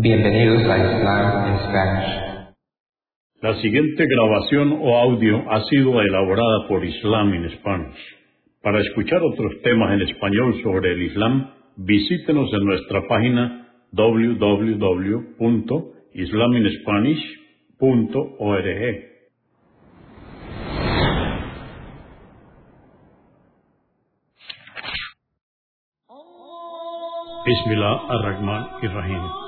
Bienvenidos a Islam en Spanish. La siguiente grabación o audio ha sido elaborada por Islam in Spanish. Para escuchar otros temas en español sobre el Islam, visítenos en nuestra página www.islaminspanish.org. Bismillah ar-Rahman rahim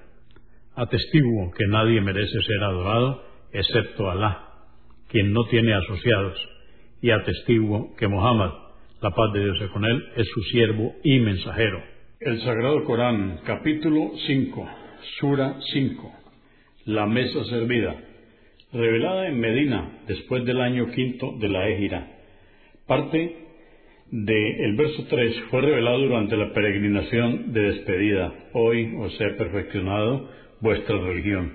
Atestiguo que nadie merece ser adorado excepto Alá, quien no tiene asociados, y atestiguo que Muhammad, la paz de Dios con él, es su siervo y mensajero. El Sagrado Corán, capítulo 5, Sura 5, la mesa servida, revelada en Medina después del año quinto de la Égira. Parte del verso 3 fue revelado durante la peregrinación de despedida. Hoy os he perfeccionado vuestra religión.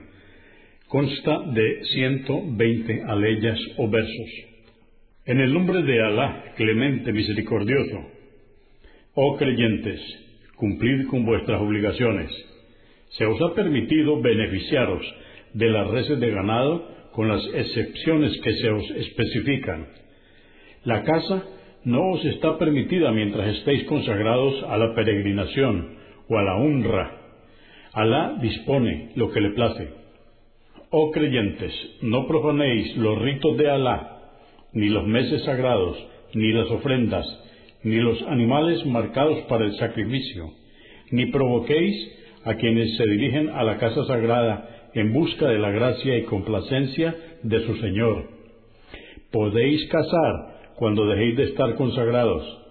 Consta de 120 aleyas o versos. En el nombre de Alá, clemente, misericordioso, oh creyentes, cumplid con vuestras obligaciones. Se os ha permitido beneficiaros de las reses de ganado con las excepciones que se os especifican. La casa no os está permitida mientras estéis consagrados a la peregrinación o a la honra Alá dispone lo que le place. Oh creyentes, no profanéis los ritos de Alá, ni los meses sagrados, ni las ofrendas, ni los animales marcados para el sacrificio, ni provoquéis a quienes se dirigen a la casa sagrada en busca de la gracia y complacencia de su Señor. Podéis casar cuando dejéis de estar consagrados,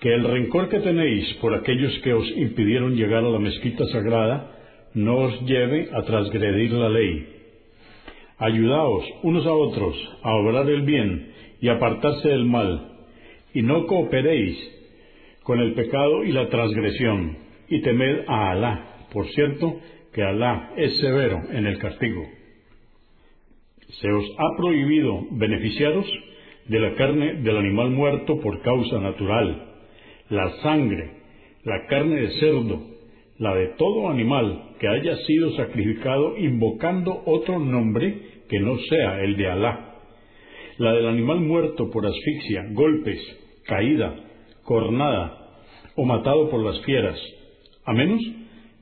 que el rencor que tenéis por aquellos que os impidieron llegar a la mezquita sagrada no os lleve a transgredir la ley. Ayudaos unos a otros a obrar el bien y apartarse del mal, y no cooperéis con el pecado y la transgresión, y temed a Alá, por cierto que Alá es severo en el castigo. Se os ha prohibido beneficiaros de la carne del animal muerto por causa natural, la sangre, la carne de cerdo, la de todo animal que haya sido sacrificado invocando otro nombre que no sea el de Alá, la del animal muerto por asfixia, golpes, caída, cornada o matado por las fieras, a menos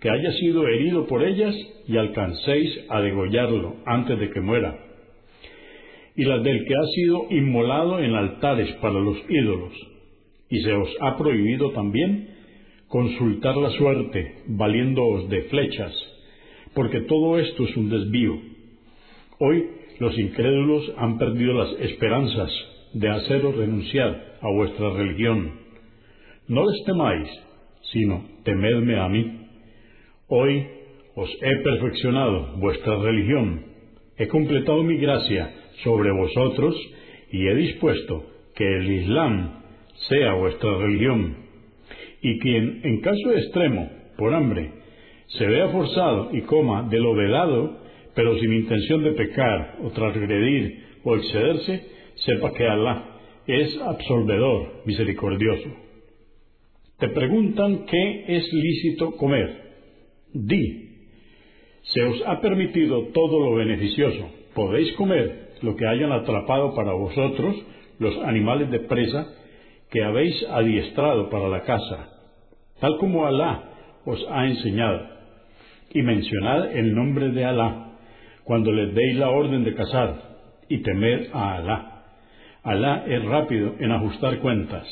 que haya sido herido por ellas y alcancéis a degollarlo antes de que muera, y las del que ha sido inmolado en altares para los ídolos, y se os ha prohibido también consultar la suerte valiéndoos de flechas, porque todo esto es un desvío. Hoy los incrédulos han perdido las esperanzas de haceros renunciar a vuestra religión. No les temáis, sino temedme a mí. Hoy os he perfeccionado vuestra religión, he completado mi gracia sobre vosotros y he dispuesto que el Islam sea vuestra religión. Y quien, en caso extremo, por hambre, se vea forzado y coma de lo vedado, pero sin intención de pecar o transgredir o excederse, sepa que Alá es absolvedor, misericordioso. Te preguntan qué es lícito comer. Di, se os ha permitido todo lo beneficioso. Podéis comer lo que hayan atrapado para vosotros los animales de presa que habéis adiestrado para la casa, tal como Alá os ha enseñado, y mencionad el nombre de Alá cuando les deis la orden de cazar, y temed a Alá. Alá es rápido en ajustar cuentas.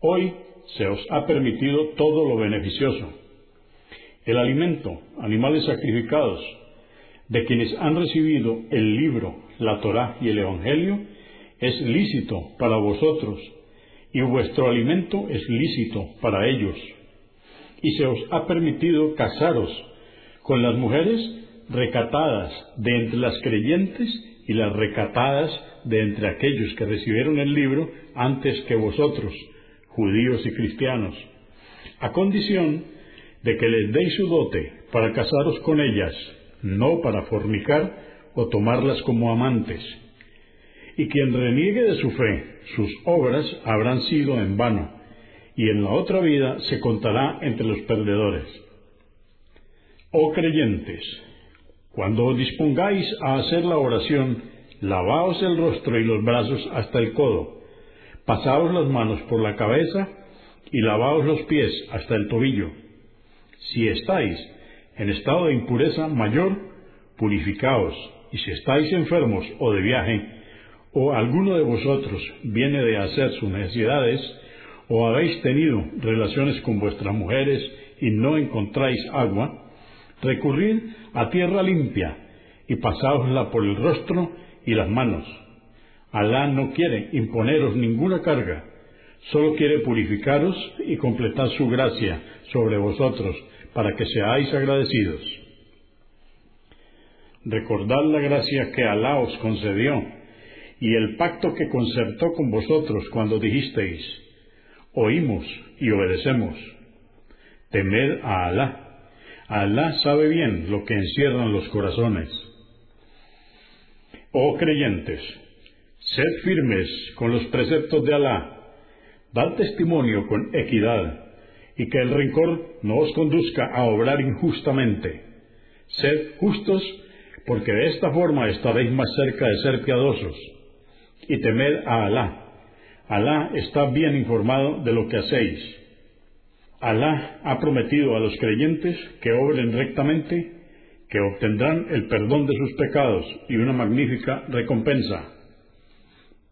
Hoy se os ha permitido todo lo beneficioso. El alimento, animales sacrificados, de quienes han recibido el libro, la Torá y el Evangelio, es lícito para vosotros, y vuestro alimento es lícito para ellos. Y se os ha permitido casaros con las mujeres recatadas de entre las creyentes y las recatadas de entre aquellos que recibieron el libro antes que vosotros, judíos y cristianos, a condición de que les deis su dote para casaros con ellas, no para fornicar o tomarlas como amantes. Y quien reniegue de su fe, sus obras habrán sido en vano, y en la otra vida se contará entre los perdedores. Oh creyentes, cuando os dispongáis a hacer la oración, lavaos el rostro y los brazos hasta el codo, pasaos las manos por la cabeza y lavaos los pies hasta el tobillo. Si estáis en estado de impureza mayor, purificaos, y si estáis enfermos o de viaje, o alguno de vosotros viene de hacer sus necesidades, o habéis tenido relaciones con vuestras mujeres y no encontráis agua, recurrid a tierra limpia y pasáosla por el rostro y las manos. Alá no quiere imponeros ninguna carga, solo quiere purificaros y completar su gracia sobre vosotros para que seáis agradecidos. Recordad la gracia que Alá os concedió y el pacto que concertó con vosotros cuando dijisteis, oímos y obedecemos. Temed a Alá. Alá sabe bien lo que encierran los corazones. Oh creyentes, sed firmes con los preceptos de Alá, dad testimonio con equidad, y que el rencor no os conduzca a obrar injustamente. Sed justos, porque de esta forma estaréis más cerca de ser piadosos. Y temed a Alá. Alá está bien informado de lo que hacéis. Alá ha prometido a los creyentes que obren rectamente, que obtendrán el perdón de sus pecados y una magnífica recompensa.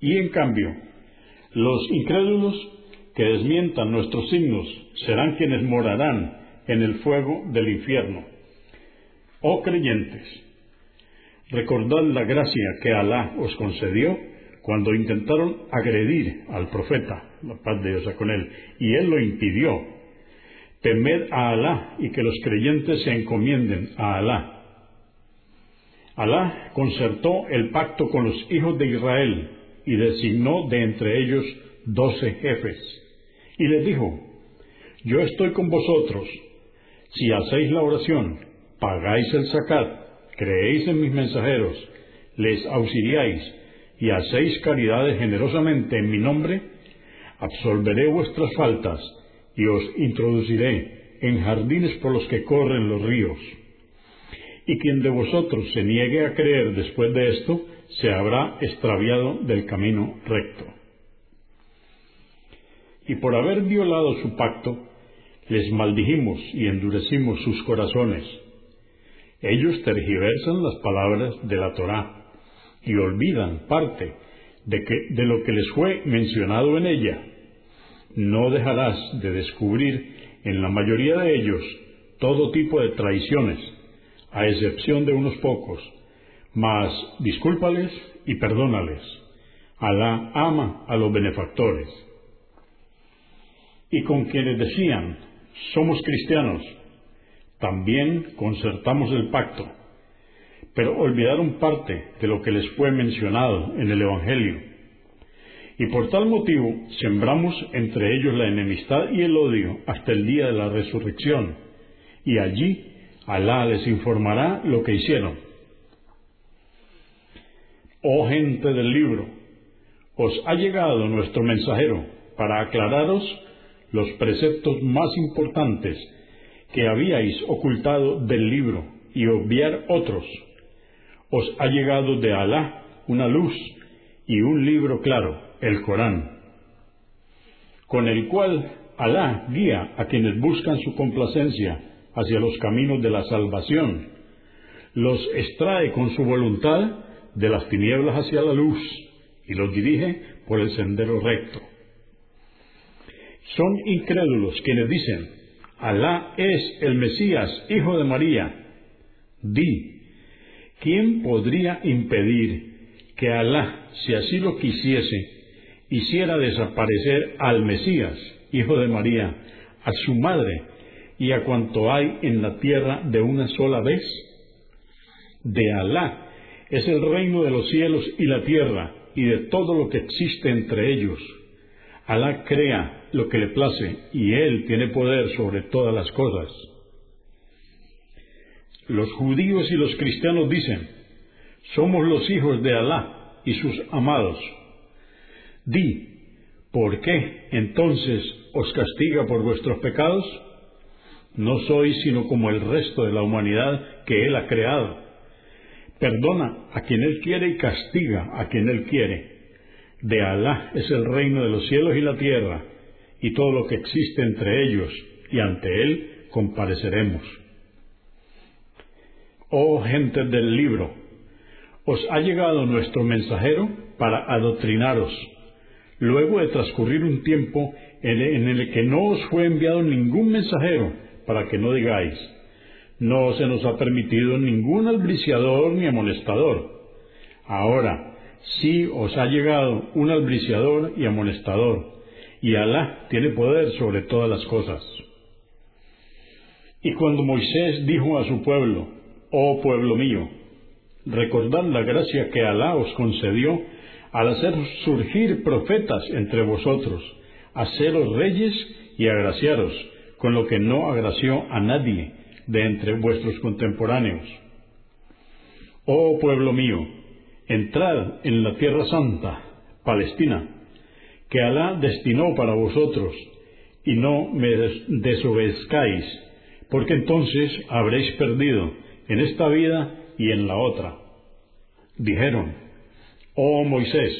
Y en cambio, los incrédulos que desmientan nuestros signos serán quienes morarán en el fuego del infierno. Oh creyentes, recordad la gracia que Alá os concedió cuando intentaron agredir al profeta, la paz de Dios con él, y él lo impidió. Temed a Alá y que los creyentes se encomienden a Alá. Alá concertó el pacto con los hijos de Israel y designó de entre ellos doce jefes. Y les dijo, yo estoy con vosotros, si hacéis la oración, pagáis el zakat, creéis en mis mensajeros, les auxiliáis y hacéis caridades generosamente en mi nombre, absolveré vuestras faltas y os introduciré en jardines por los que corren los ríos. Y quien de vosotros se niegue a creer después de esto, se habrá extraviado del camino recto. Y por haber violado su pacto, les maldijimos y endurecimos sus corazones. Ellos tergiversan las palabras de la Torá y olvidan parte de, que, de lo que les fue mencionado en ella. No dejarás de descubrir en la mayoría de ellos todo tipo de traiciones, a excepción de unos pocos, mas discúlpales y perdónales. Alá ama a los benefactores. Y con quienes decían, somos cristianos, también concertamos el pacto, pero olvidaron parte de lo que les fue mencionado en el Evangelio. Y por tal motivo sembramos entre ellos la enemistad y el odio hasta el día de la resurrección, y allí Alá les informará lo que hicieron. Oh gente del libro, os ha llegado nuestro mensajero para aclararos los preceptos más importantes que habíais ocultado del libro y obviar otros. Os ha llegado de Alá una luz y un libro claro, el Corán, con el cual Alá guía a quienes buscan su complacencia hacia los caminos de la salvación, los extrae con su voluntad de las tinieblas hacia la luz y los dirige por el sendero recto. Son incrédulos quienes dicen, Alá es el Mesías, hijo de María. Di, ¿quién podría impedir que Alá, si así lo quisiese, hiciera desaparecer al Mesías, hijo de María, a su madre y a cuanto hay en la tierra de una sola vez? De Alá es el reino de los cielos y la tierra y de todo lo que existe entre ellos. Alá crea lo que le place y Él tiene poder sobre todas las cosas. Los judíos y los cristianos dicen, somos los hijos de Alá y sus amados. Di, ¿por qué entonces os castiga por vuestros pecados? No sois sino como el resto de la humanidad que Él ha creado. Perdona a quien Él quiere y castiga a quien Él quiere. De Alá es el reino de los cielos y la tierra, y todo lo que existe entre ellos, y ante Él compareceremos. Oh gente del libro, os ha llegado nuestro mensajero para adoctrinaros, luego de transcurrir un tiempo en el que no os fue enviado ningún mensajero, para que no digáis, no se nos ha permitido ningún albriciador ni amonestador. Ahora, sí os ha llegado un albriciador y amonestador, y Alá tiene poder sobre todas las cosas. Y cuando Moisés dijo a su pueblo, oh pueblo mío, recordad la gracia que Alá os concedió al hacer surgir profetas entre vosotros, haceros reyes y agraciaros, con lo que no agració a nadie de entre vuestros contemporáneos. Oh pueblo mío, entrad en la tierra santa, Palestina, que Alá destinó para vosotros, y no me desobedezcáis, porque entonces habréis perdido en esta vida y en la otra. Dijeron, Oh Moisés,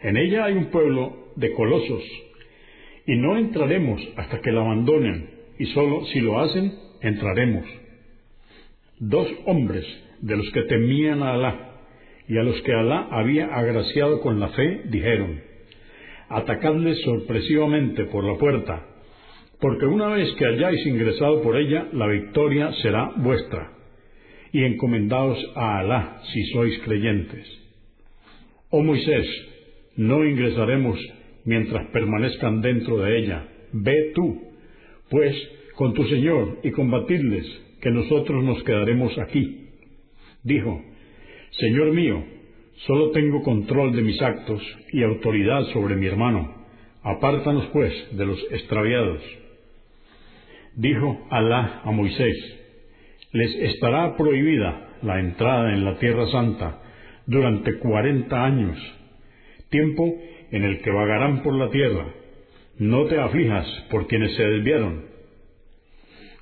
en ella hay un pueblo de colosos, y no entraremos hasta que la abandonen, y sólo si lo hacen, entraremos. Dos hombres de los que temían a Alá y a los que Alá había agraciado con la fe, dijeron, Atacadles sorpresivamente por la puerta, porque una vez que hayáis ingresado por ella, la victoria será vuestra y encomendaos a Alá si sois creyentes. Oh Moisés, no ingresaremos mientras permanezcan dentro de ella. Ve tú, pues, con tu Señor y combatidles, que nosotros nos quedaremos aquí. Dijo, Señor mío, solo tengo control de mis actos y autoridad sobre mi hermano. Apártanos, pues, de los extraviados. Dijo Alá a Moisés, les estará prohibida la entrada en la tierra santa durante cuarenta años, tiempo en el que vagarán por la tierra. No te aflijas por quienes se desviaron.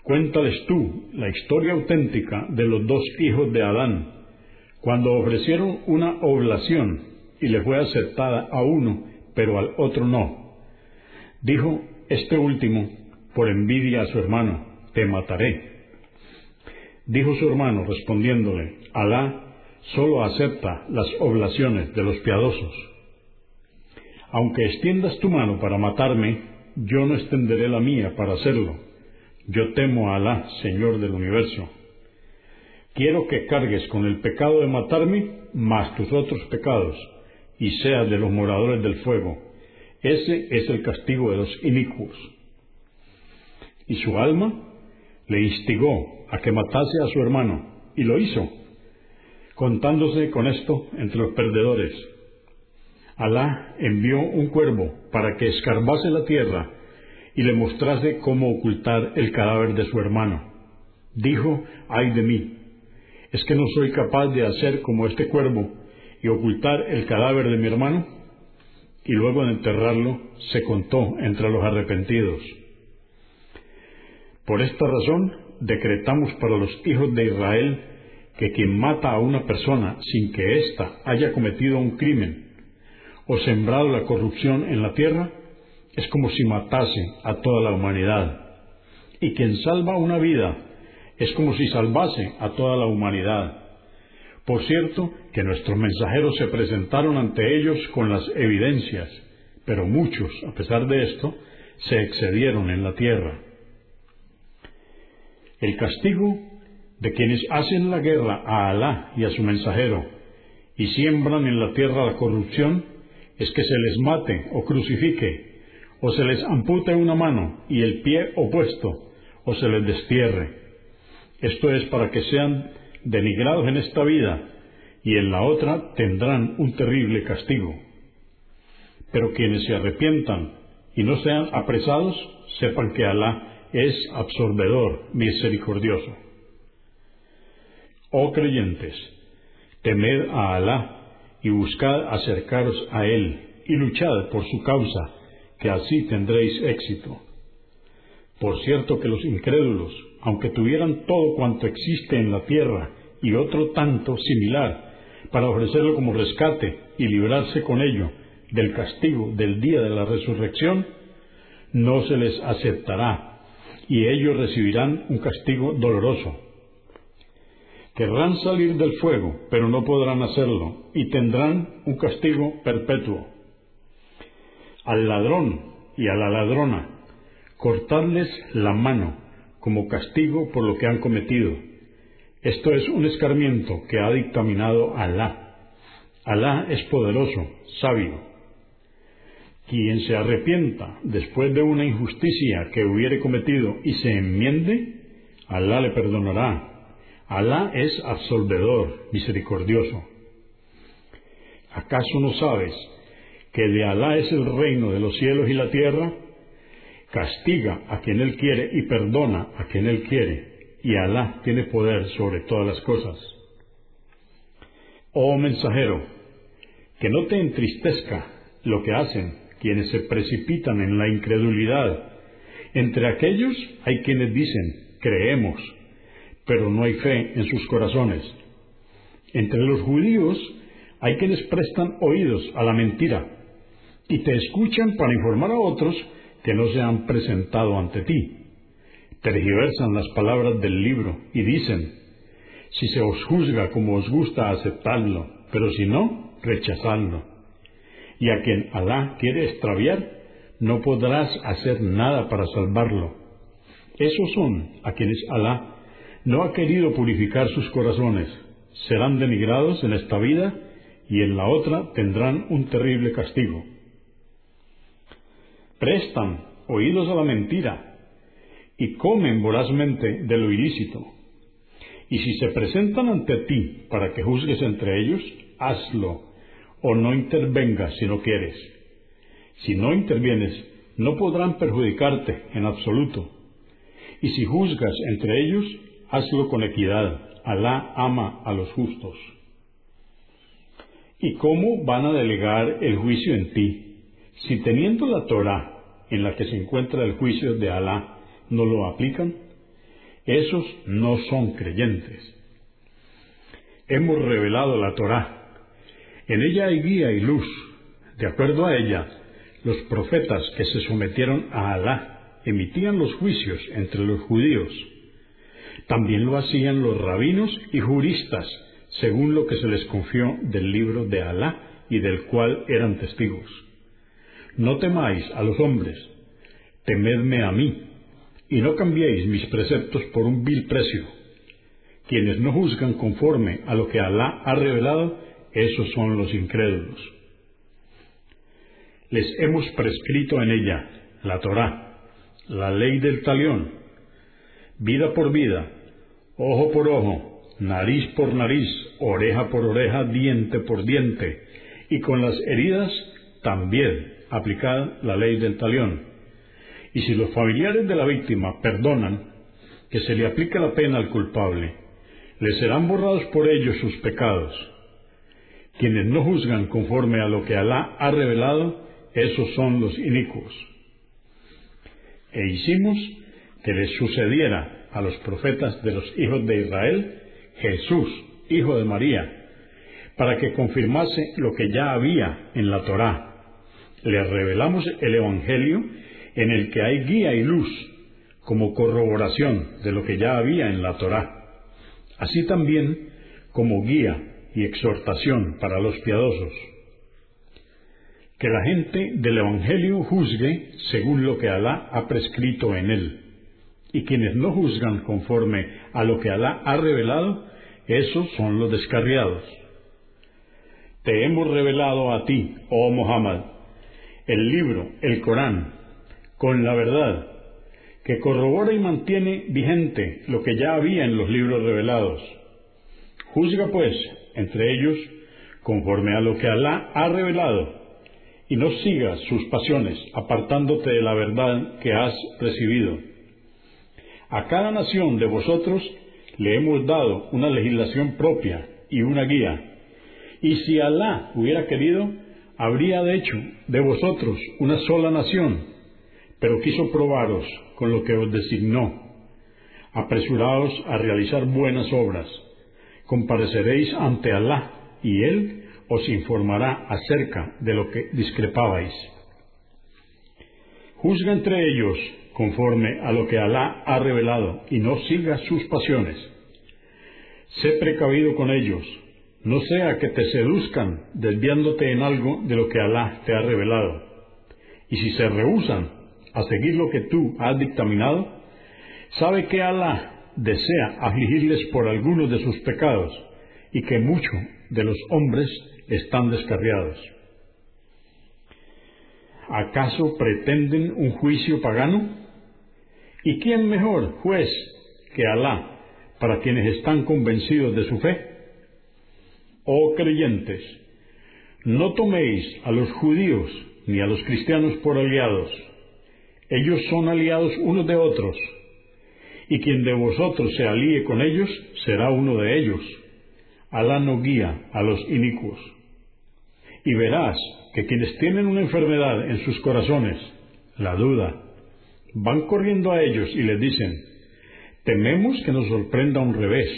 Cuéntales tú la historia auténtica de los dos hijos de Adán, cuando ofrecieron una oblación y le fue aceptada a uno, pero al otro no. Dijo este último, por envidia a su hermano, te mataré. Dijo su hermano respondiéndole, Alá solo acepta las oblaciones de los piadosos. Aunque extiendas tu mano para matarme, yo no extenderé la mía para hacerlo. Yo temo a Alá, Señor del universo. Quiero que cargues con el pecado de matarme más tus otros pecados, y seas de los moradores del fuego. Ese es el castigo de los inicuos. Y su alma le instigó a que matase a su hermano, y lo hizo, contándose con esto entre los perdedores. Alá envió un cuervo para que escarbase la tierra y le mostrase cómo ocultar el cadáver de su hermano. Dijo, ay de mí, ¿es que no soy capaz de hacer como este cuervo y ocultar el cadáver de mi hermano? Y luego de enterrarlo, se contó entre los arrepentidos. Por esta razón, decretamos para los hijos de Israel que quien mata a una persona sin que ésta haya cometido un crimen o sembrado la corrupción en la tierra, es como si matase a toda la humanidad. Y quien salva una vida es como si salvase a toda la humanidad. Por cierto, que nuestros mensajeros se presentaron ante ellos con las evidencias, pero muchos, a pesar de esto, se excedieron en la tierra. El castigo de quienes hacen la guerra a Alá y a su mensajero y siembran en la tierra la corrupción es que se les mate o crucifique, o se les ampute una mano y el pie opuesto, o se les destierre. Esto es para que sean denigrados en esta vida y en la otra tendrán un terrible castigo. Pero quienes se arrepientan y no sean apresados, sepan que Alá es absorbedor, misericordioso. Oh creyentes, temed a Alá y buscad acercaros a Él y luchad por su causa, que así tendréis éxito. Por cierto que los incrédulos, aunque tuvieran todo cuanto existe en la tierra y otro tanto similar, para ofrecerlo como rescate y librarse con ello del castigo del día de la resurrección, no se les aceptará y ellos recibirán un castigo doloroso. Querrán salir del fuego, pero no podrán hacerlo, y tendrán un castigo perpetuo. Al ladrón y a la ladrona, cortarles la mano como castigo por lo que han cometido. Esto es un escarmiento que ha dictaminado Alá. Alá es poderoso, sabio. Quien se arrepienta después de una injusticia que hubiere cometido y se enmiende, Alá le perdonará. Alá es absolvedor, misericordioso. ¿Acaso no sabes que de Alá es el reino de los cielos y la tierra? Castiga a quien Él quiere y perdona a quien Él quiere, y Alá tiene poder sobre todas las cosas. Oh mensajero, que no te entristezca lo que hacen quienes se precipitan en la incredulidad. Entre aquellos hay quienes dicen, creemos, pero no hay fe en sus corazones. Entre los judíos hay quienes prestan oídos a la mentira y te escuchan para informar a otros que no se han presentado ante ti. Tergiversan las palabras del libro y dicen, si se os juzga como os gusta aceptarlo, pero si no, rechazadlo y a quien Alá quiere extraviar, no podrás hacer nada para salvarlo. Esos son a quienes Alá no ha querido purificar sus corazones. Serán denigrados en esta vida y en la otra tendrán un terrible castigo. Prestan oídos a la mentira y comen vorazmente de lo ilícito. Y si se presentan ante ti para que juzgues entre ellos, hazlo o no intervengas si no quieres. Si no intervienes, no podrán perjudicarte en absoluto. Y si juzgas entre ellos, hazlo con equidad. Alá ama a los justos. ¿Y cómo van a delegar el juicio en ti? Si teniendo la Torah, en la que se encuentra el juicio de Alá, no lo aplican, esos no son creyentes. Hemos revelado la Torah en ella hay guía y luz. De acuerdo a ella, los profetas que se sometieron a Alá emitían los juicios entre los judíos. También lo hacían los rabinos y juristas, según lo que se les confió del libro de Alá y del cual eran testigos. No temáis a los hombres, temedme a mí, y no cambiéis mis preceptos por un vil precio. Quienes no juzgan conforme a lo que Alá ha revelado, esos son los incrédulos. Les hemos prescrito en ella la Torá, la ley del talión, vida por vida, ojo por ojo, nariz por nariz, oreja por oreja, diente por diente, y con las heridas también aplicada la ley del talión. Y si los familiares de la víctima perdonan, que se le aplique la pena al culpable, le serán borrados por ellos sus pecados quienes no juzgan conforme a lo que Alá ha revelado, esos son los inicuos. E hicimos que les sucediera a los profetas de los hijos de Israel Jesús, hijo de María, para que confirmase lo que ya había en la Torá. Le revelamos el Evangelio en el que hay guía y luz como corroboración de lo que ya había en la Torá, así también como guía y exhortación para los piadosos. Que la gente del Evangelio juzgue según lo que Alá ha prescrito en él. Y quienes no juzgan conforme a lo que Alá ha revelado, esos son los descarriados. Te hemos revelado a ti, oh Muhammad, el libro, el Corán, con la verdad, que corrobora y mantiene vigente lo que ya había en los libros revelados Juzga pues entre ellos conforme a lo que Alá ha revelado, y no sigas sus pasiones, apartándote de la verdad que has recibido. A cada nación de vosotros le hemos dado una legislación propia y una guía, y si Alá hubiera querido, habría hecho de vosotros una sola nación, pero quiso probaros con lo que os designó. Apresuraos a realizar buenas obras. Compareceréis ante Alá y Él os informará acerca de lo que discrepabais. Juzga entre ellos conforme a lo que Alá ha revelado y no siga sus pasiones. Sé precavido con ellos, no sea que te seduzcan desviándote en algo de lo que Alá te ha revelado. Y si se rehusan a seguir lo que tú has dictaminado, sabe que Alá desea afligirles por algunos de sus pecados y que muchos de los hombres están descarriados. ¿Acaso pretenden un juicio pagano? ¿Y quién mejor juez que Alá para quienes están convencidos de su fe? Oh creyentes, no toméis a los judíos ni a los cristianos por aliados. Ellos son aliados unos de otros, y quien de vosotros se alíe con ellos será uno de ellos. Alá no guía a los inicuos y verás que quienes tienen una enfermedad en sus corazones, la duda, van corriendo a ellos y les dicen, tememos que nos sorprenda un revés,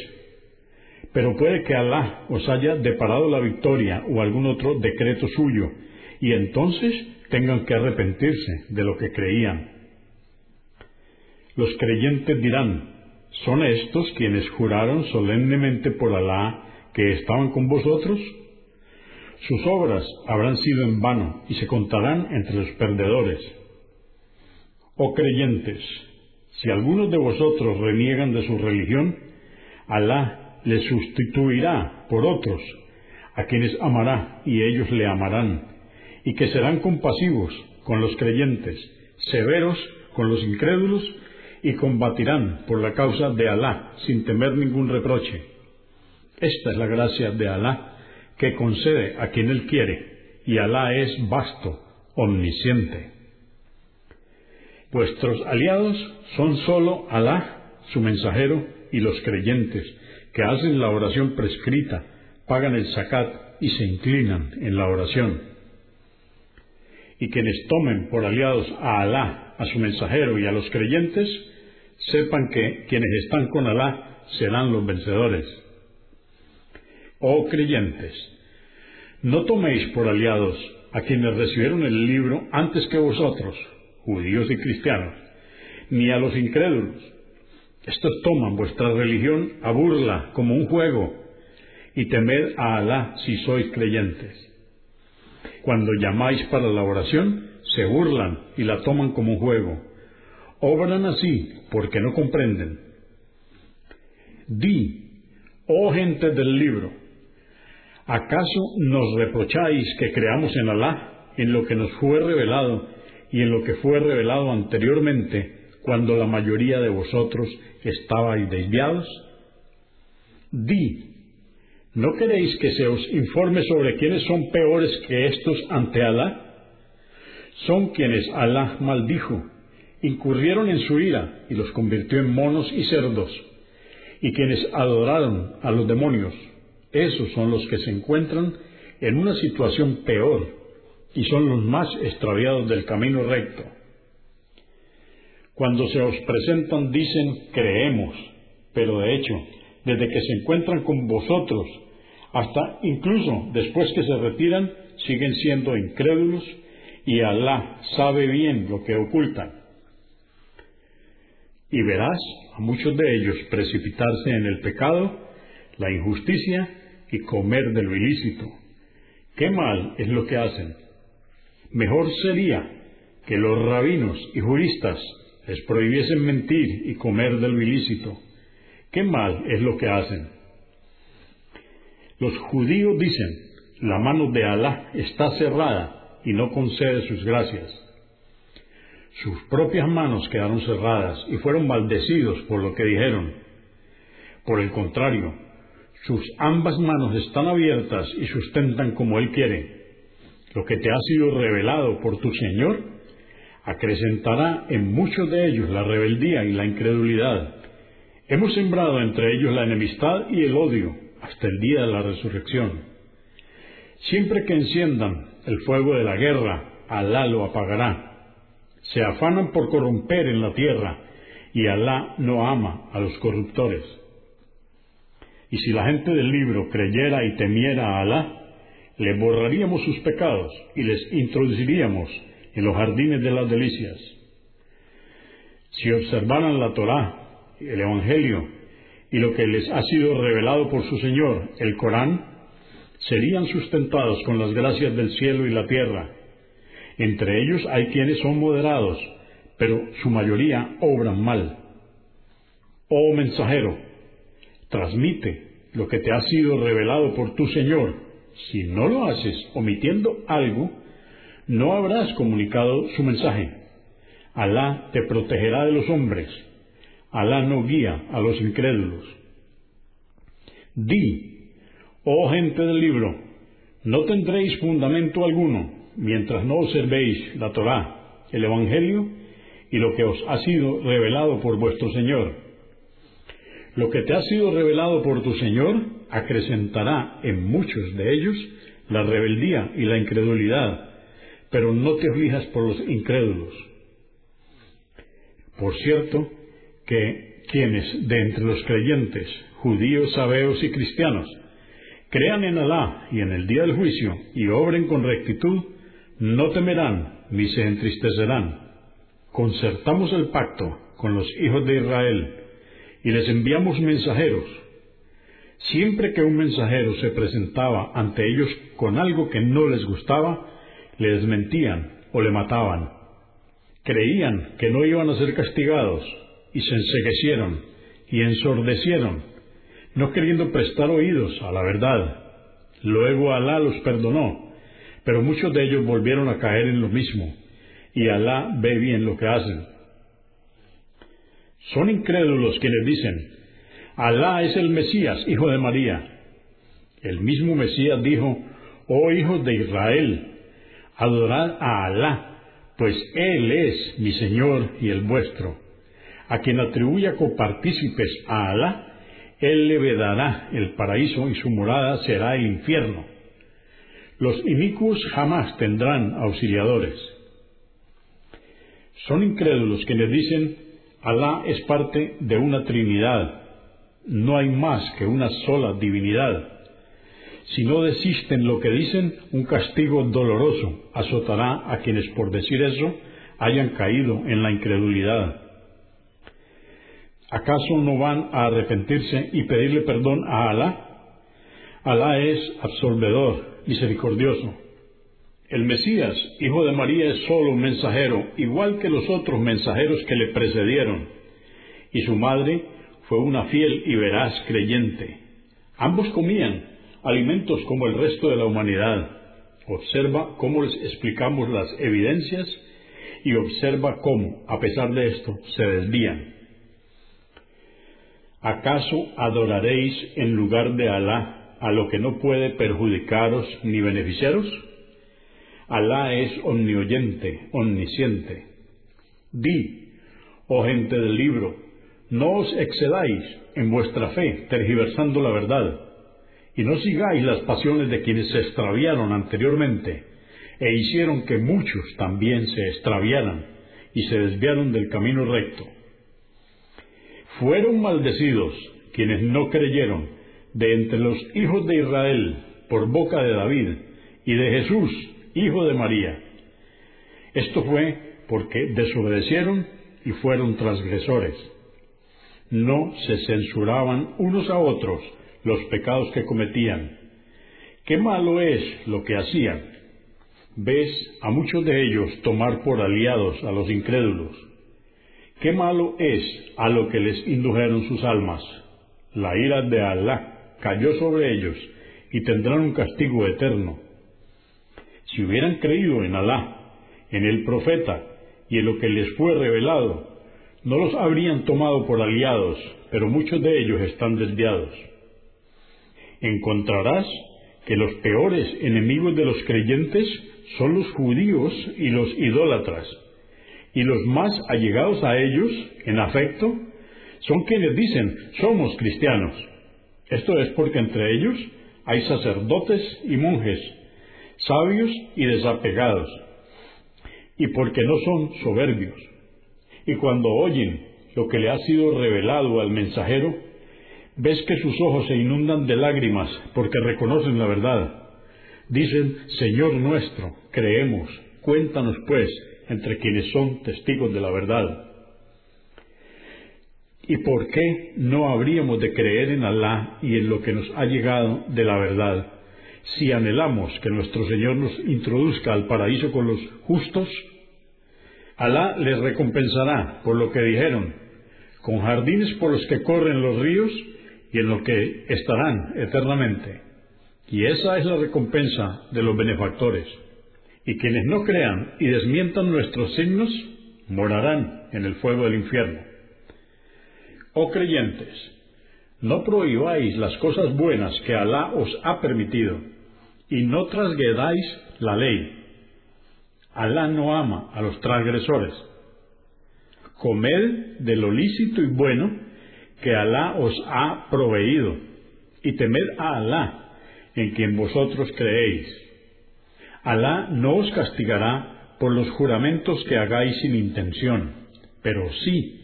pero puede que Alá os haya deparado la victoria o algún otro decreto suyo, y entonces tengan que arrepentirse de lo que creían. Los creyentes dirán, ¿son estos quienes juraron solemnemente por Alá que estaban con vosotros? Sus obras habrán sido en vano y se contarán entre los perdedores. Oh creyentes, si algunos de vosotros reniegan de su religión, Alá les sustituirá por otros, a quienes amará y ellos le amarán, y que serán compasivos con los creyentes, severos con los incrédulos, y combatirán por la causa de Alá sin temer ningún reproche. Esta es la gracia de Alá que concede a quien Él quiere, y Alá es vasto, omnisciente. Vuestros aliados son sólo Alá, su mensajero, y los creyentes, que hacen la oración prescrita, pagan el zakat y se inclinan en la oración. Y quienes tomen por aliados a Alá, a su mensajero y a los creyentes, sepan que quienes están con Alá serán los vencedores. Oh creyentes, no toméis por aliados a quienes recibieron el libro antes que vosotros, judíos y cristianos, ni a los incrédulos. Estos toman vuestra religión a burla como un juego, y temed a Alá si sois creyentes. Cuando llamáis para la oración, se burlan y la toman como un juego. Obran así porque no comprenden. Di, oh gente del libro, ¿Acaso nos reprocháis que creamos en Alá, en lo que nos fue revelado y en lo que fue revelado anteriormente, cuando la mayoría de vosotros estabais desviados? Di, ¿no queréis que se os informe sobre quiénes son peores que estos ante Alá? Son quienes Alá maldijo, incurrieron en su ira y los convirtió en monos y cerdos, y quienes adoraron a los demonios esos son los que se encuentran en una situación peor y son los más extraviados del camino recto. Cuando se os presentan dicen creemos, pero de hecho, desde que se encuentran con vosotros hasta incluso después que se retiran, siguen siendo incrédulos y Alá sabe bien lo que ocultan. Y verás a muchos de ellos precipitarse en el pecado, la injusticia y comer de lo ilícito. Qué mal es lo que hacen. Mejor sería que los rabinos y juristas les prohibiesen mentir y comer de lo ilícito. Qué mal es lo que hacen. Los judíos dicen, la mano de Alá está cerrada y no concede sus gracias. Sus propias manos quedaron cerradas y fueron maldecidos por lo que dijeron. Por el contrario, Sus ambas manos están abiertas y sustentan como Él quiere. Lo que te ha sido revelado por tu Señor acrecentará en muchos de ellos la rebeldía y la incredulidad. Hemos sembrado entre ellos la enemistad y el odio hasta el día de la resurrección. Siempre que enciendan el fuego de la guerra, Alá lo apagará. Se afanan por corromper en la tierra y Alá no ama a los corruptores. Y si la gente del libro creyera y temiera a Alá, le borraríamos sus pecados y les introduciríamos en los jardines de las delicias. Si observaran la Torá, el Evangelio y lo que les ha sido revelado por su Señor, el Corán, serían sustentados con las gracias del cielo y la tierra. Entre ellos hay quienes son moderados, pero su mayoría obran mal. Oh mensajero, transmite lo que te ha sido revelado por tu Señor. Si no lo haces omitiendo algo, no habrás comunicado su mensaje. Alá te protegerá de los hombres. Alá no guía a los incrédulos. Di, oh gente del libro, no tendréis fundamento alguno mientras no observéis la Torá, el Evangelio y lo que os ha sido revelado por vuestro Señor lo que te ha sido revelado por tu Señor acrecentará en muchos de ellos la rebeldía y la incredulidad, pero no te aflijas por los incrédulos. Por cierto, que quienes de entre los creyentes, judíos, sabeos y cristianos, crean en Alá y en el día del juicio y obren con rectitud, no temerán ni se entristecerán. Concertamos el pacto con los hijos de Israel, y les enviamos mensajeros. Siempre que un mensajero se presentaba ante ellos con algo que no les gustaba, les mentían o le mataban. Creían que no iban a ser castigados y se enseguecieron y ensordecieron, no queriendo prestar oídos a la verdad. Luego Alá los perdonó, pero muchos de ellos volvieron a caer en lo mismo, y Alá ve bien lo que hacen. Son incrédulos quienes dicen, Alá es el Mesías, hijo de María. El mismo Mesías dijo, oh hijos de Israel, adorad a Alá, pues Él es mi Señor y el vuestro. A quien atribuya copartícipes a Alá, Él le vedará el paraíso y su morada será el infierno. Los inicuos jamás tendrán auxiliadores. Son incrédulos quienes dicen, Alá es parte de una Trinidad. No hay más que una sola divinidad. Si no desisten lo que dicen, un castigo doloroso azotará a quienes por decir eso hayan caído en la incredulidad. ¿Acaso no van a arrepentirse y pedirle perdón a Alá? Alá es absolvedor, misericordioso. El Mesías, hijo de María, es solo un mensajero, igual que los otros mensajeros que le precedieron, y su madre fue una fiel y veraz creyente. Ambos comían alimentos como el resto de la humanidad. Observa cómo les explicamos las evidencias y observa cómo, a pesar de esto, se desvían. ¿Acaso adoraréis en lugar de Alá a lo que no puede perjudicaros ni beneficiaros? Alá es omnioyente, omnisciente. Di, oh gente del libro, no os excedáis en vuestra fe, tergiversando la verdad, y no sigáis las pasiones de quienes se extraviaron anteriormente, e hicieron que muchos también se extraviaran y se desviaron del camino recto. Fueron maldecidos quienes no creyeron de entre los hijos de Israel por boca de David y de Jesús, hijo de María. Esto fue porque desobedecieron y fueron transgresores. No se censuraban unos a otros los pecados que cometían. Qué malo es lo que hacían. Ves a muchos de ellos tomar por aliados a los incrédulos. Qué malo es a lo que les indujeron sus almas. La ira de Alá cayó sobre ellos y tendrán un castigo eterno si hubieran creído en Alá, en el profeta y en lo que les fue revelado, no los habrían tomado por aliados, pero muchos de ellos están desviados. encontrarás que los peores enemigos de los creyentes son los judíos y los idólatras, y los más allegados a ellos, en afecto, son quienes dicen, somos cristianos. Esto es porque entre ellos hay sacerdotes y monjes, sabios y desapegados, y porque no son soberbios. Y cuando oyen lo que le ha sido revelado al mensajero, ves que sus ojos se inundan de lágrimas porque reconocen la verdad. Dicen, Señor nuestro, creemos, cuéntanos pues entre quienes son testigos de la verdad. ¿Y por qué no habríamos de creer en Alá y en lo que nos ha llegado de la verdad si anhelamos que nuestro Señor nos introduzca al paraíso con los justos? Alá les recompensará por lo que dijeron, con jardines por los que corren los ríos y en lo que estarán eternamente. Y esa es la recompensa de los benefactores. Y quienes no crean y desmientan nuestros signos, morarán en el fuego del infierno. Oh creyentes, no prohibáis las cosas buenas que Alá os ha permitido, y no trasguedáis la ley. Alá no ama a los transgresores. Comed de lo lícito y bueno que Alá os ha proveído, y temed a Alá, en quien vosotros creéis. Alá no os castigará por los juramentos que hagáis sin intención, pero sí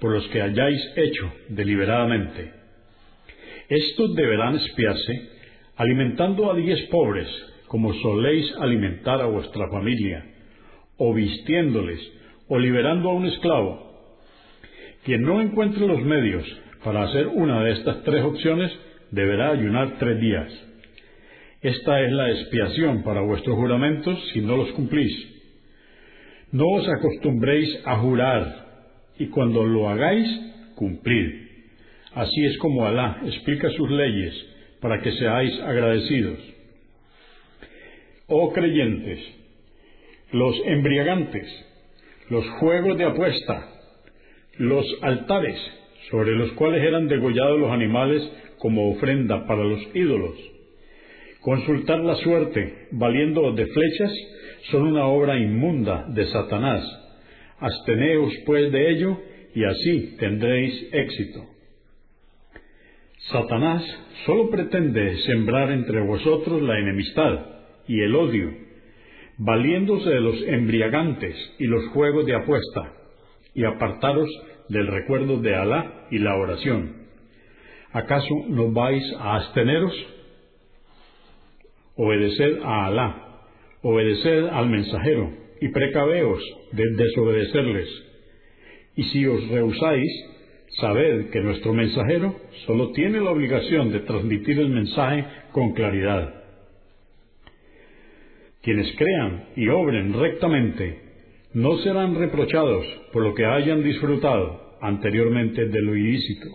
por los que hayáis hecho deliberadamente. Estos deberán espiarse alimentando a diez pobres, como soléis alimentar a vuestra familia, o vistiéndoles, o liberando a un esclavo. Quien no encuentre los medios para hacer una de estas tres opciones, deberá ayunar tres días. Esta es la expiación para vuestros juramentos si no los cumplís. No os acostumbréis a jurar, y cuando lo hagáis, cumplid. Así es como Alá explica sus leyes, para que seáis agradecidos. Oh creyentes, los embriagantes, los juegos de apuesta, los altares sobre los cuales eran degollados los animales como ofrenda para los ídolos, Consultar la suerte valiendo de flechas son una obra inmunda de Satanás. Absteneos pues de ello y así tendréis éxito. Satanás solo pretende sembrar entre vosotros la enemistad y el odio, valiéndose de los embriagantes y los juegos de apuesta, y apartaros del recuerdo de Alá y la oración. ¿Acaso no vais a absteneros? obedeced a Alá, obedeced al mensajero, y precaveos de desobedecerles. Y si os rehusáis, sabed que nuestro mensajero solo tiene la obligación de transmitir el mensaje con claridad. Quienes crean y obren rectamente no serán reprochados por lo que hayan disfrutado anteriormente de lo ilícito,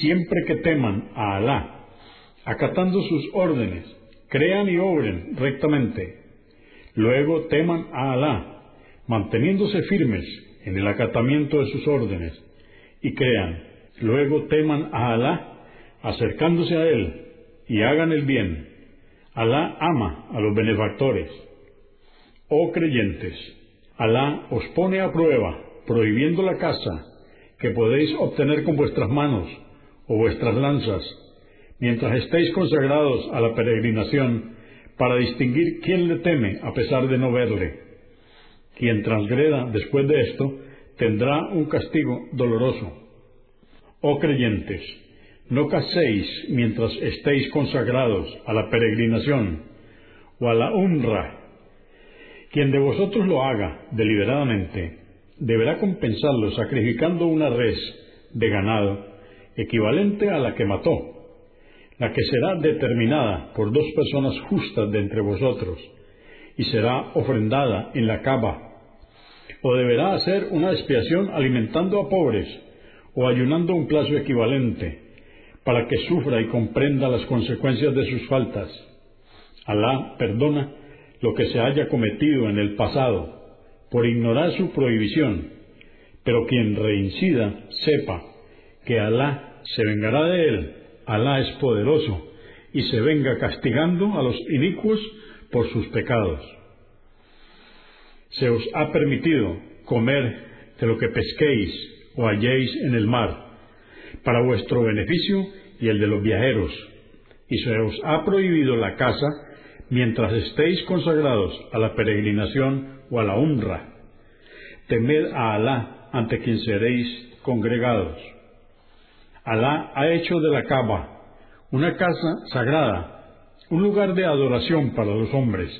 siempre que teman a Alá, acatando sus órdenes crean y obren rectamente. Luego teman a Alá, manteniéndose firmes en el acatamiento de sus órdenes, y crean. Luego teman a Alá, acercándose a Él, y hagan el bien. Alá ama a los benefactores. Oh creyentes, Alá os pone a prueba, prohibiendo la caza, que podéis obtener con vuestras manos o vuestras lanzas, mientras estéis consagrados a la peregrinación, para distinguir quién le teme a pesar de no verle. Quien transgreda después de esto tendrá un castigo doloroso. Oh creyentes, no caséis mientras estéis consagrados a la peregrinación o a la honra. Quien de vosotros lo haga deliberadamente deberá compensarlo sacrificando una res de ganado equivalente a la que mató la que será determinada por dos personas justas de entre vosotros, y será ofrendada en la cava, o deberá hacer una expiación alimentando a pobres, o ayunando un plazo equivalente, para que sufra y comprenda las consecuencias de sus faltas. Alá perdona lo que se haya cometido en el pasado, por ignorar su prohibición, pero quien reincida sepa que Alá se vengará de él Alá es poderoso y se venga castigando a los inicuos por sus pecados. Se os ha permitido comer de lo que pesquéis o halléis en el mar, para vuestro beneficio y el de los viajeros, y se os ha prohibido la caza mientras estéis consagrados a la peregrinación o a la honra. Temed a Alá ante quien seréis congregados. Alá ha hecho de la Kaaba una casa sagrada, un lugar de adoración para los hombres,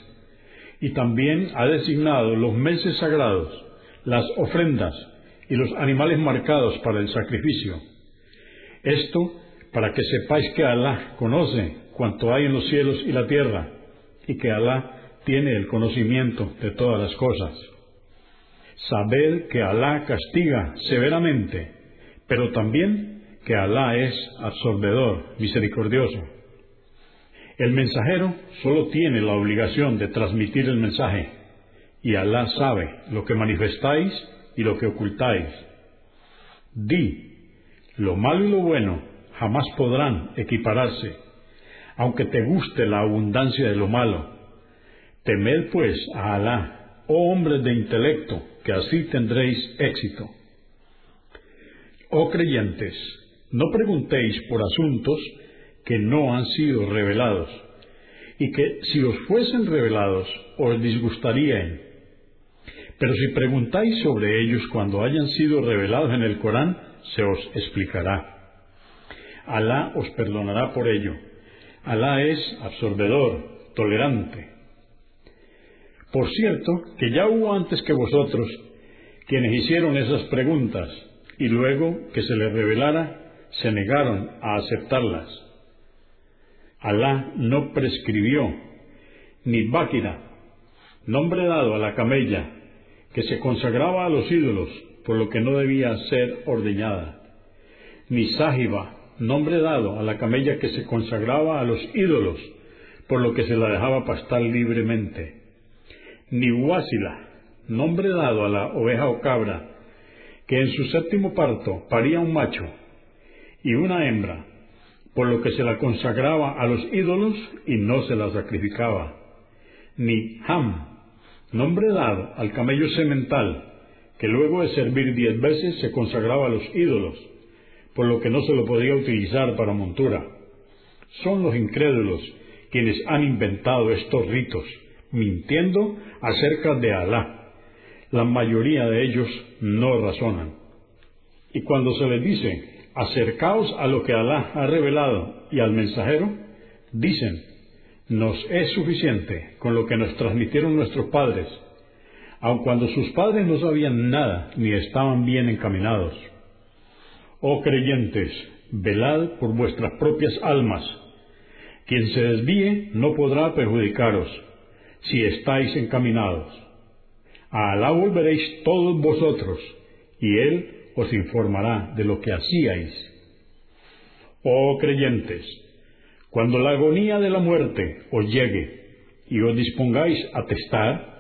y también ha designado los meses sagrados, las ofrendas y los animales marcados para el sacrificio. Esto para que sepáis que Alá conoce cuanto hay en los cielos y la tierra, y que Alá tiene el conocimiento de todas las cosas. Sabed que Alá castiga severamente, pero también que Alá es absorbedor, misericordioso. El mensajero solo tiene la obligación de transmitir el mensaje, y Alá sabe lo que manifestáis y lo que ocultáis. Di, lo malo y lo bueno jamás podrán equipararse, aunque te guste la abundancia de lo malo. Temed pues a Alá, oh hombres de intelecto, que así tendréis éxito. Oh creyentes, no preguntéis por asuntos que no han sido revelados, y que si os fuesen revelados os disgustarían. Pero si preguntáis sobre ellos cuando hayan sido revelados en el Corán, se os explicará. Alá os perdonará por ello. Alá es absorbedor, tolerante. Por cierto, que ya hubo antes que vosotros quienes hicieron esas preguntas, y luego que se les revelara, se negaron a aceptarlas. Alá no prescribió, ni Báquira, nombre dado a la camella, que se consagraba a los ídolos, por lo que no debía ser ordeñada, ni Sájiba, nombre dado a la camella que se consagraba a los ídolos, por lo que se la dejaba pastar libremente, ni Huásila, nombre dado a la oveja o cabra, que en su séptimo parto paría un macho, y una hembra, por lo que se la consagraba a los ídolos y no se la sacrificaba. Ni Ham, nombre dado al camello semental, que luego de servir diez veces se consagraba a los ídolos, por lo que no se lo podía utilizar para montura. Son los incrédulos quienes han inventado estos ritos, mintiendo acerca de Alá. La mayoría de ellos no razonan. Y cuando se les dice, acercaos a lo que Alá ha revelado y al mensajero, dicen, nos es suficiente con lo que nos transmitieron nuestros padres, aun cuando sus padres no sabían nada ni estaban bien encaminados. Oh creyentes, velad por vuestras propias almas. Quien se desvíe no podrá perjudicaros, si estáis encaminados. A Alá volveréis todos vosotros, y Él os informará de lo que hacíais. Oh creyentes, cuando la agonía de la muerte os llegue y os dispongáis a testar,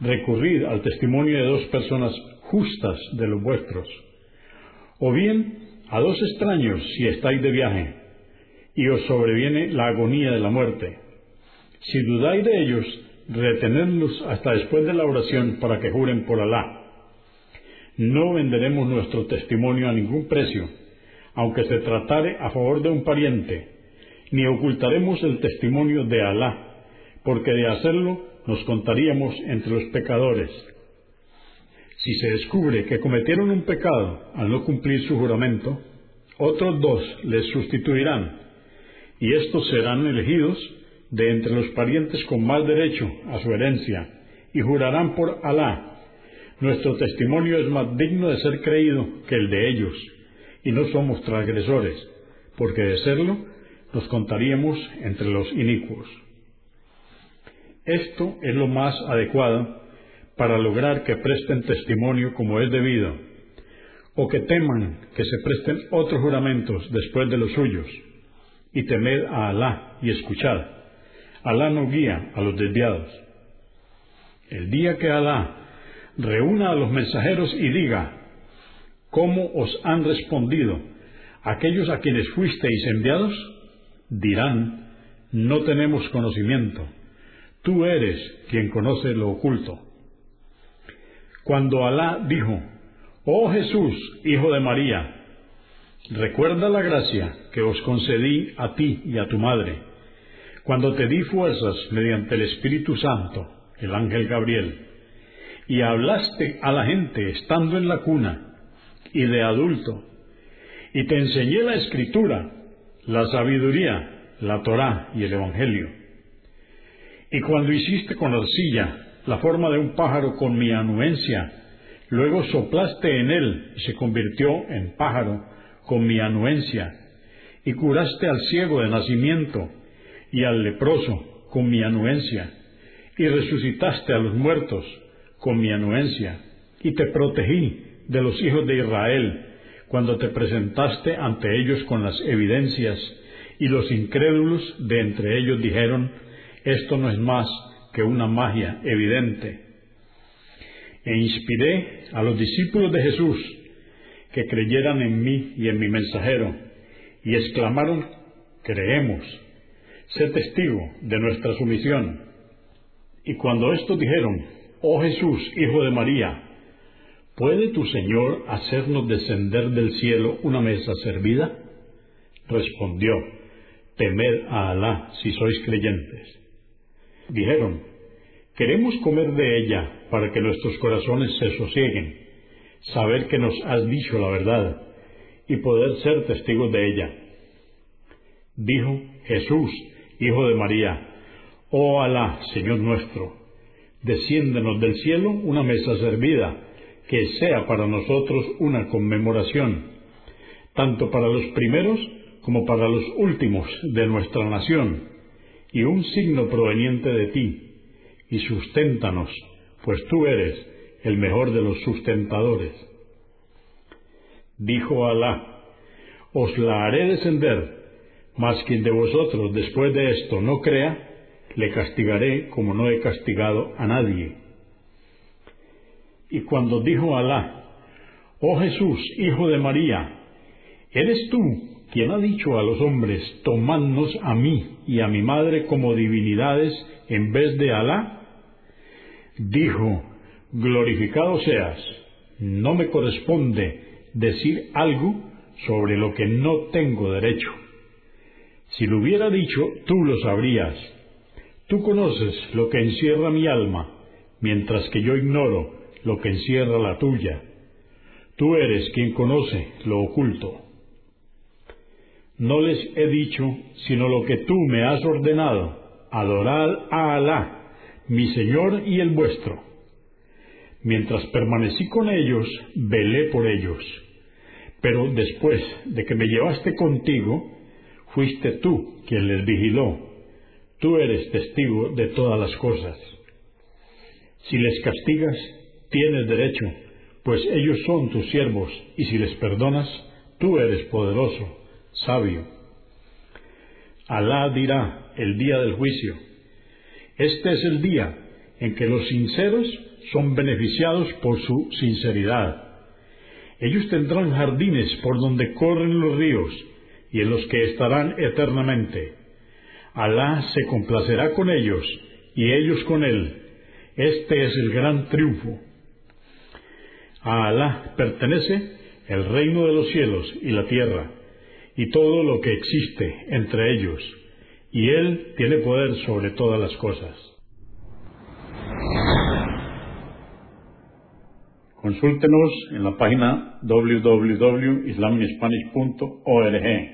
recurrid al testimonio de dos personas justas de los vuestros, o bien a dos extraños si estáis de viaje y os sobreviene la agonía de la muerte. Si dudáis de ellos, retenedlos hasta después de la oración para que juren por Alá no venderemos nuestro testimonio a ningún precio, aunque se tratare a favor de un pariente, ni ocultaremos el testimonio de Alá, porque de hacerlo nos contaríamos entre los pecadores. Si se descubre que cometieron un pecado al no cumplir su juramento, otros dos les sustituirán, y estos serán elegidos de entre los parientes con más derecho a su herencia, y jurarán por Alá nuestro testimonio es más digno de ser creído que el de ellos, y no somos transgresores, porque de serlo nos contaríamos entre los inicuos. Esto es lo más adecuado para lograr que presten testimonio como es debido, o que teman que se presten otros juramentos después de los suyos, y temed a Alá y escuchad. Alá no guía a los desviados. El día que Alá reúna a los mensajeros y diga, ¿cómo os han respondido aquellos a quienes fuisteis enviados? Dirán, no tenemos conocimiento. Tú eres quien conoce lo oculto. Cuando Alá dijo, Oh Jesús, hijo de María, recuerda la gracia que os concedí a ti y a tu madre, cuando te di fuerzas mediante el Espíritu Santo, el ángel Gabriel, y hablaste a la gente estando en la cuna y de adulto, y te enseñé la escritura, la sabiduría, la Torá y el Evangelio. Y cuando hiciste con arcilla la forma de un pájaro con mi anuencia, luego soplaste en él y se convirtió en pájaro con mi anuencia, y curaste al ciego de nacimiento y al leproso con mi anuencia, y resucitaste a los muertos con mi anuencia, y te protegí de los hijos de Israel cuando te presentaste ante ellos con las evidencias y los incrédulos de entre ellos dijeron, esto no es más que una magia evidente. E inspiré a los discípulos de Jesús que creyeran en mí y en mi mensajero, y exclamaron, creemos, sé testigo de nuestra sumisión. Y cuando estos dijeron, oh Jesús, hijo de María, ¿puede tu Señor hacernos descender del cielo una mesa servida? Respondió, temed a Alá si sois creyentes. Dijeron, queremos comer de ella para que nuestros corazones se sosieguen, saber que nos has dicho la verdad y poder ser testigos de ella. Dijo Jesús, Hijo de María, Oh Alá, Señor nuestro, desciéndenos del cielo una mesa servida, que sea para nosotros una conmemoración, tanto para los primeros como para los últimos de nuestra nación, y un signo proveniente de ti, y susténtanos, pues tú eres el mejor de los sustentadores. Dijo Alá, os la haré descender, mas quien de vosotros después de esto no crea, le castigaré como no he castigado a nadie. Y cuando dijo Alá, oh Jesús, hijo de María, ¿eres tú quien ha dicho a los hombres, tomadnos a mí y a mi madre como divinidades en vez de Alá? Dijo, glorificado seas, no me corresponde decir algo sobre lo que no tengo derecho. Si lo hubiera dicho, tú lo sabrías. Tú conoces lo que encierra mi alma, mientras que yo ignoro lo que encierra la tuya. Tú eres quien conoce lo oculto. No les he dicho sino lo que tú me has ordenado, adorad a Alá, mi Señor y el vuestro. Mientras permanecí con ellos, velé por ellos. Pero después de que me llevaste contigo, fuiste tú quien les vigiló. Tú eres testigo de todas las cosas. Si les castigas, tienes derecho, pues ellos son tus siervos, y si les perdonas, tú eres poderoso sabio. Alá dirá el día del juicio. Este es el día en que los sinceros son beneficiados por su sinceridad. Ellos tendrán jardines por donde corren los ríos y en los que estarán eternamente. Alá se complacerá con ellos y ellos con él. Este es el gran triunfo. A Alá pertenece el reino de los cielos y la tierra y todo lo que existe entre ellos, y Él tiene poder sobre todas las cosas. Consúltenos en la página www.islaminspanish.org.